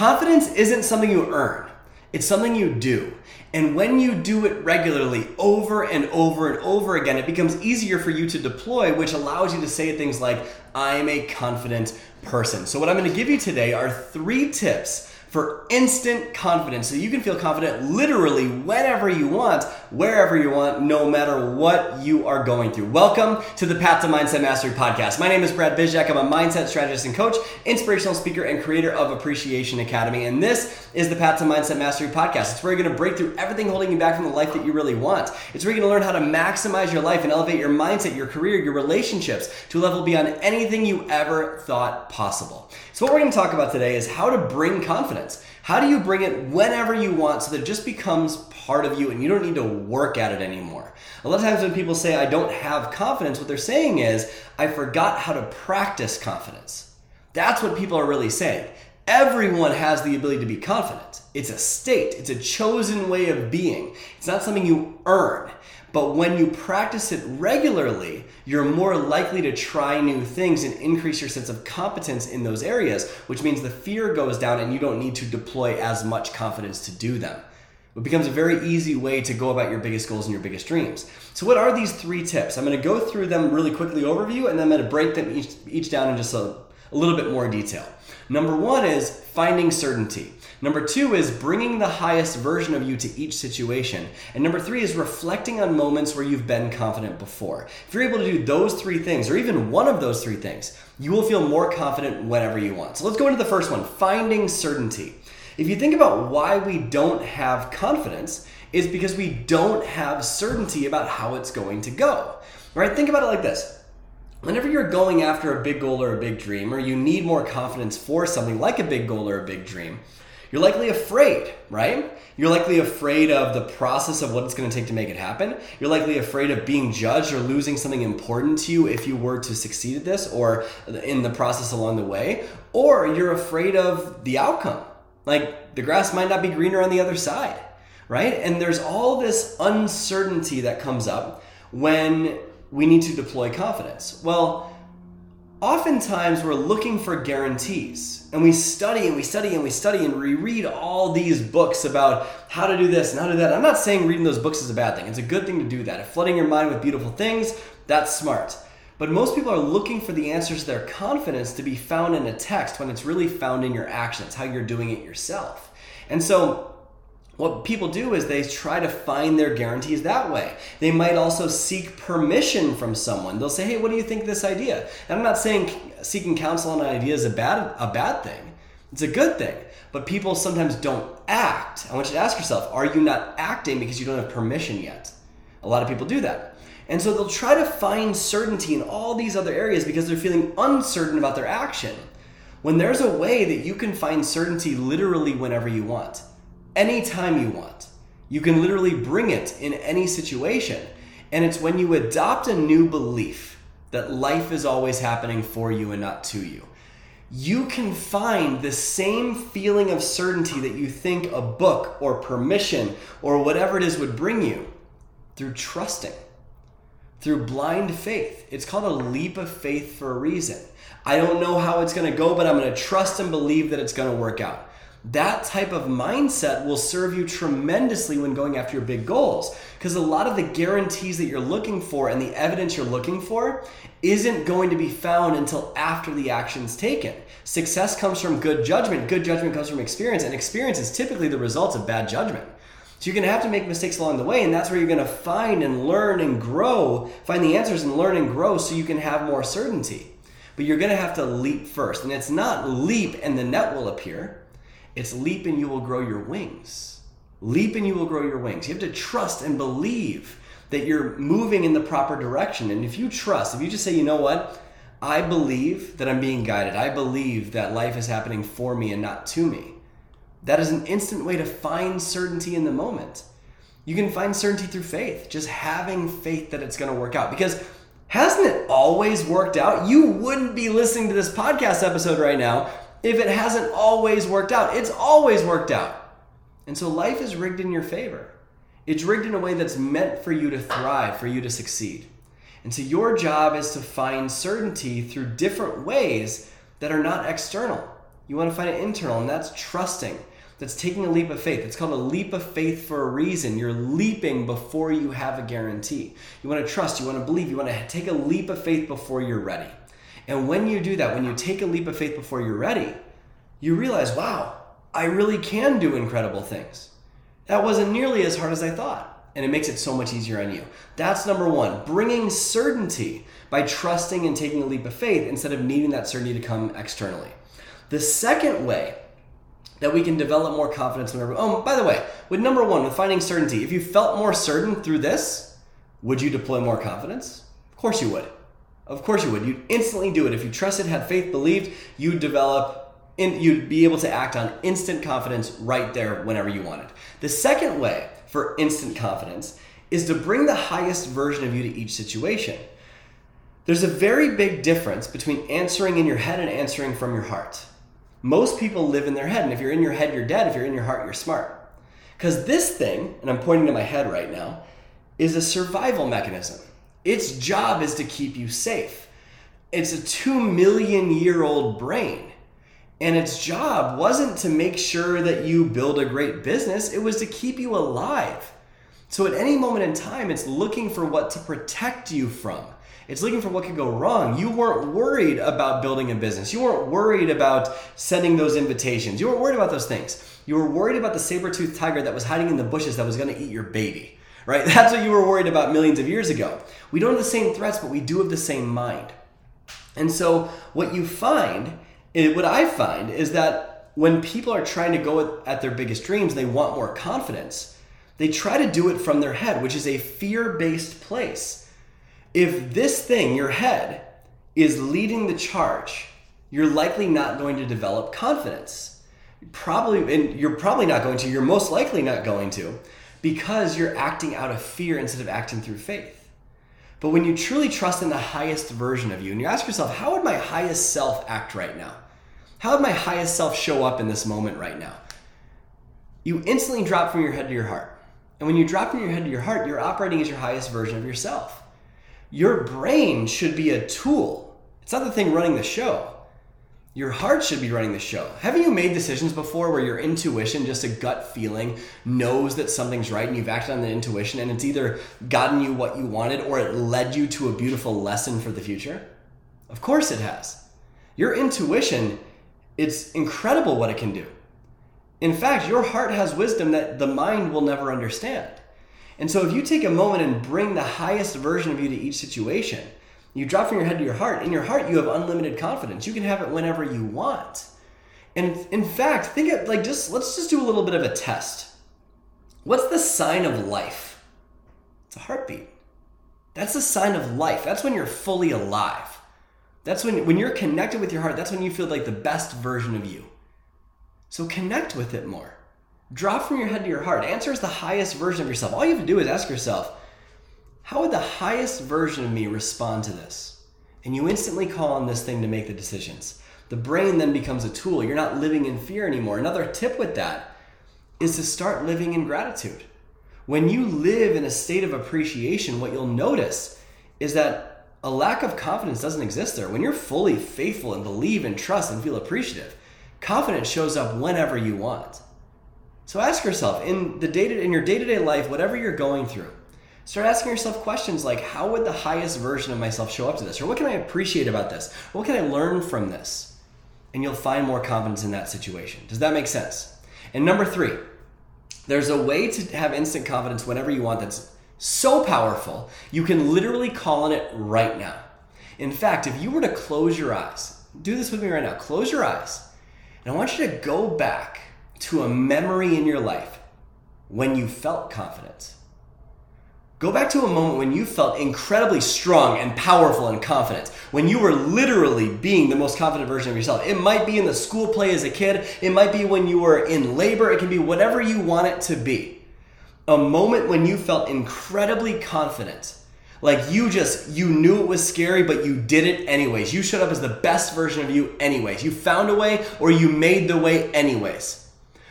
Confidence isn't something you earn, it's something you do. And when you do it regularly, over and over and over again, it becomes easier for you to deploy, which allows you to say things like, I'm a confident person. So, what I'm gonna give you today are three tips for instant confidence so you can feel confident literally whenever you want, wherever you want, no matter what you are going through. Welcome to the Path to Mindset Mastery podcast. My name is Brad Bizjack. I'm a mindset strategist and coach, inspirational speaker, and creator of Appreciation Academy. And this is the Path to Mindset Mastery podcast. It's where you're going to break through everything holding you back from the life that you really want. It's where you're going to learn how to maximize your life and elevate your mindset, your career, your relationships to a level beyond anything you ever thought possible. So, what we're going to talk about today is how to bring confidence. How do you bring it whenever you want so that it just becomes part of you and you don't need to work at it anymore? A lot of times when people say, I don't have confidence, what they're saying is, I forgot how to practice confidence. That's what people are really saying. Everyone has the ability to be confident. It's a state, it's a chosen way of being. It's not something you earn. But when you practice it regularly, you're more likely to try new things and increase your sense of competence in those areas, which means the fear goes down and you don't need to deploy as much confidence to do them. It becomes a very easy way to go about your biggest goals and your biggest dreams. So, what are these three tips? I'm going to go through them really quickly overview, and then I'm going to break them each, each down in just a, a little bit more detail. Number one is finding certainty. Number two is bringing the highest version of you to each situation. And number three is reflecting on moments where you've been confident before. If you're able to do those three things, or even one of those three things, you will feel more confident whenever you want. So let's go into the first one finding certainty. If you think about why we don't have confidence, is because we don't have certainty about how it's going to go. Right? Think about it like this whenever you're going after a big goal or a big dream, or you need more confidence for something like a big goal or a big dream, you're likely afraid, right? You're likely afraid of the process of what it's going to take to make it happen. You're likely afraid of being judged or losing something important to you if you were to succeed at this or in the process along the way. Or you're afraid of the outcome. Like the grass might not be greener on the other side, right? And there's all this uncertainty that comes up when we need to deploy confidence. Well, oftentimes we're looking for guarantees and we study and we study and we study and we read all these books about how to do this and how to do that. I'm not saying reading those books is a bad thing. It's a good thing to do that. If flooding your mind with beautiful things, that's smart. But most people are looking for the answers to their confidence to be found in a text when it's really found in your actions, how you're doing it yourself. And so what people do is they try to find their guarantees that way. They might also seek permission from someone. They'll say, "Hey, what do you think of this idea?" And I'm not saying seeking counsel on an idea is a bad a bad thing. It's a good thing. But people sometimes don't act. I want you to ask yourself, are you not acting because you don't have permission yet? A lot of people do that. And so they'll try to find certainty in all these other areas because they're feeling uncertain about their action. When there's a way that you can find certainty literally whenever you want anytime you want. You can literally bring it in any situation. And it's when you adopt a new belief that life is always happening for you and not to you. You can find the same feeling of certainty that you think a book or permission or whatever it is would bring you through trusting, through blind faith. It's called a leap of faith for a reason. I don't know how it's going to go, but I'm going to trust and believe that it's going to work out that type of mindset will serve you tremendously when going after your big goals. Because a lot of the guarantees that you're looking for and the evidence you're looking for isn't going to be found until after the action's taken. Success comes from good judgment, good judgment comes from experience, and experience is typically the result of bad judgment. So you're going to have to make mistakes along the way, and that's where you're going to find and learn and grow, find the answers and learn and grow so you can have more certainty. But you're going to have to leap first. And it's not leap and the net will appear. It's leap and you will grow your wings. Leap and you will grow your wings. You have to trust and believe that you're moving in the proper direction. And if you trust, if you just say, you know what, I believe that I'm being guided, I believe that life is happening for me and not to me, that is an instant way to find certainty in the moment. You can find certainty through faith, just having faith that it's going to work out. Because hasn't it always worked out? You wouldn't be listening to this podcast episode right now if it hasn't always worked out. It's always worked out. And so life is rigged in your favor. It's rigged in a way that's meant for you to thrive, for you to succeed. And so your job is to find certainty through different ways that are not external. You want to find it internal, and that's trusting. That's taking a leap of faith. It's called a leap of faith for a reason. You're leaping before you have a guarantee. You want to trust, you want to believe, you want to take a leap of faith before you're ready. And when you do that, when you take a leap of faith before you're ready, you realize, wow, I really can do incredible things. That wasn't nearly as hard as I thought. And it makes it so much easier on you. That's number one, bringing certainty by trusting and taking a leap of faith instead of needing that certainty to come externally. The second way that we can develop more confidence whenever, oh, by the way, with number one, with finding certainty, if you felt more certain through this, would you deploy more confidence? Of course you would. Of course you would. You'd instantly do it. If you trusted, had faith, believed, you'd develop and you'd be able to act on instant confidence right there whenever you wanted. The second way for instant confidence is to bring the highest version of you to each situation. There's a very big difference between answering in your head and answering from your heart. Most people live in their head, and if you're in your head, you're dead. If you're in your heart, you're smart. Because this thing, and I'm pointing to my head right now, is a survival mechanism. Its job is to keep you safe. It's a two million year old brain. And its job wasn't to make sure that you build a great business, it was to keep you alive. So at any moment in time, it's looking for what to protect you from. It's looking for what could go wrong. You weren't worried about building a business. You weren't worried about sending those invitations. You weren't worried about those things. You were worried about the saber-toothed tiger that was hiding in the bushes that was going to eat your baby. Right? That's what you were worried about millions of years ago. We don't have the same threats, but we do have the same mind. And so what you find eh, what I find is that when people are trying to go at their biggest dreams, they want more confidence. They try to do it from their head, which is a fear based place. If this thing, your head, is leading the charge, you're likely not going to develop confidence. Probably, and you're probably not going to, you're most likely not going to, because you're acting out of fear instead of acting through faith. But when you truly trust in the highest version of you and you ask yourself, how would my highest self act right now? How would my highest self show up in this moment right now? You instantly drop from your head to your heart. And when you drop from your head to your heart, you're operating as your highest version of yourself. Your brain should be a tool. It's not the thing running the show. Your heart should be running the show. Haven't you made decisions before where your intuition, just a gut feeling, knows that something's right and you've acted on the intuition and it's either gotten you what you wanted or it led you to a beautiful lesson for the future? Of course it has. Your intuition, it's incredible what it can do. In fact, your heart has wisdom that the mind will never understand. And so if you take a moment and bring the highest version of you to each situation, you drop from your head to your heart. In your heart, you have unlimited confidence. You can have it whenever you want. And in fact, think of like just let's just do a little bit of a test. What's the sign of life? It's a heartbeat. That's the sign of life. That's when you're fully alive. That's when when you're connected with your heart, that's when you feel like the best version of you. So connect with it more. Drop from your head to your heart. Answer is the highest version of yourself. All you have to do is ask yourself, how would the highest version of me respond to this? And you instantly call on this thing to make the decisions. The brain then becomes a tool. You're not living in fear anymore. Another tip with that is to start living in gratitude. When you live in a state of appreciation, what you'll notice is that a lack of confidence doesn't exist there. When you're fully faithful and believe and trust and feel appreciative, confidence shows up whenever you want. So ask yourself in the day in your day-to-day life, whatever you're going through, Start asking yourself questions like how would the highest version of myself show up to this? Or what can I appreciate about this? What can I learn from this? And you'll find more confidence in that situation. Does that make sense? And number three, there's a way to have instant confidence whenever you want that's so powerful, you can literally call on it right now. In fact, if you were to close your eyes, do this with me right now, close your eyes, and I want you to go back to a memory in your life when you felt confident. Go back to a moment when you felt incredibly strong and powerful and confident, when you were literally being the most confident version of yourself. It might be in the school play as a kid, it might be when you were in labor, it can be whatever you want it to be. A moment when you felt incredibly confident. Like you just, you knew it was scary, but you did it anyways. You showed up as the best version of you anyways. You found a way or you made the way anyways.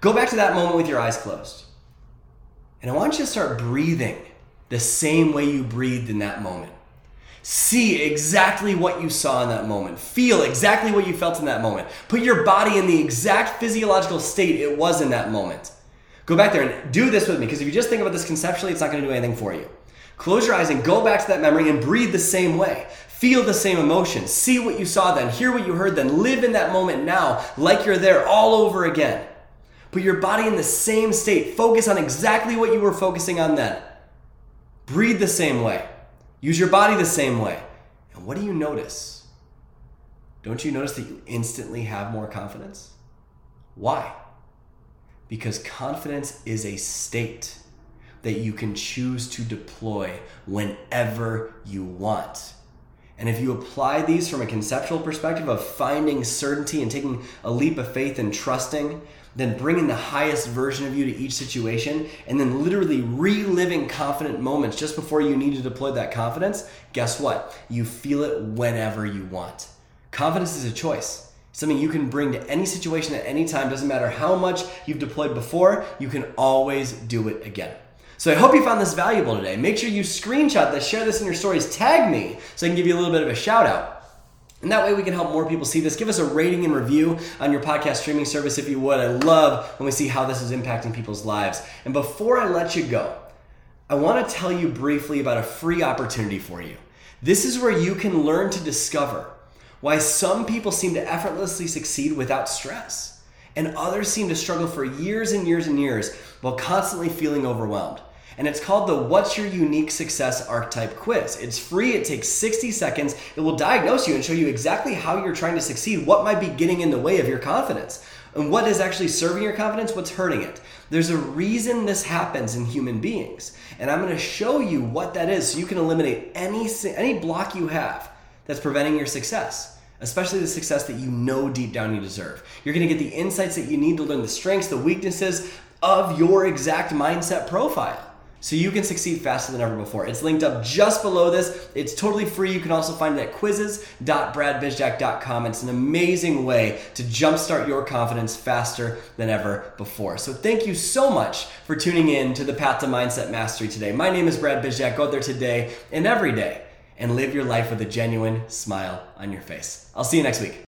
Go back to that moment with your eyes closed. And I want you to start breathing the same way you breathed in that moment. See exactly what you saw in that moment. Feel exactly what you felt in that moment. Put your body in the exact physiological state it was in that moment. Go back there and do this with me because if you just think about this conceptually, it's not going to do anything for you. Close your eyes and go back to that memory and breathe the same way. Feel the same emotion. See what you saw then. Hear what you heard then. Live in that moment now like you're there all over again. Put your body in the same state. Focus on exactly what you were focusing on then. Breathe the same way. Use your body the same way. And what do you notice? Don't you notice that you instantly have more confidence? Why? Because confidence is a state that you can choose to deploy whenever you want. And if you apply these from a conceptual perspective of finding certainty and taking a leap of faith and trusting, then bringing the highest version of you to each situation, and then literally reliving confident moments just before you need to deploy that confidence, guess what? You feel it whenever you want. Confidence is a choice. Something you can bring to any situation at any time. Doesn't matter how much you've deployed before, you can always do it again. So I hope you found this valuable today. Make sure you screenshot this, share this in your stories, tag me so I can give you a little bit of a shout out. And that way we can help more people see this. Give us a rating and review on your podcast streaming service if you would. I love when we see how this is impacting people's lives. And before I let you go, I want to tell you briefly about a free opportunity for you. This is where you can learn to discover why some people seem to effortlessly succeed without stress, and others seem to struggle for years and years and years while constantly feeling overwhelmed and it's called the What's Your Unique Success Archetype Quiz. It's free, it takes 60 seconds. It will diagnose you and show you exactly how you're trying to succeed, what might be getting in the way of your confidence, and what is actually serving your confidence, what's hurting it. There's a reason this happens in human beings, and I'm going to show you what that is so you can eliminate any any block you have that's preventing your success especially the success that you know deep down you deserve. You're to get the insights that you need to learn the strengths, the weaknesses of your exact mindset profile so you can succeed faster than ever before. It's linked up just below this. It's totally free. You can also find it at quizzes.bradbizjack.com. It's an amazing way to jumpstart your confidence faster than ever before. So thank you so much for tuning in to the Path to Mindset Mastery today. My name is Brad Bizjack. Go out there today and every day and live your life with a genuine smile on your face. I'll see you next week.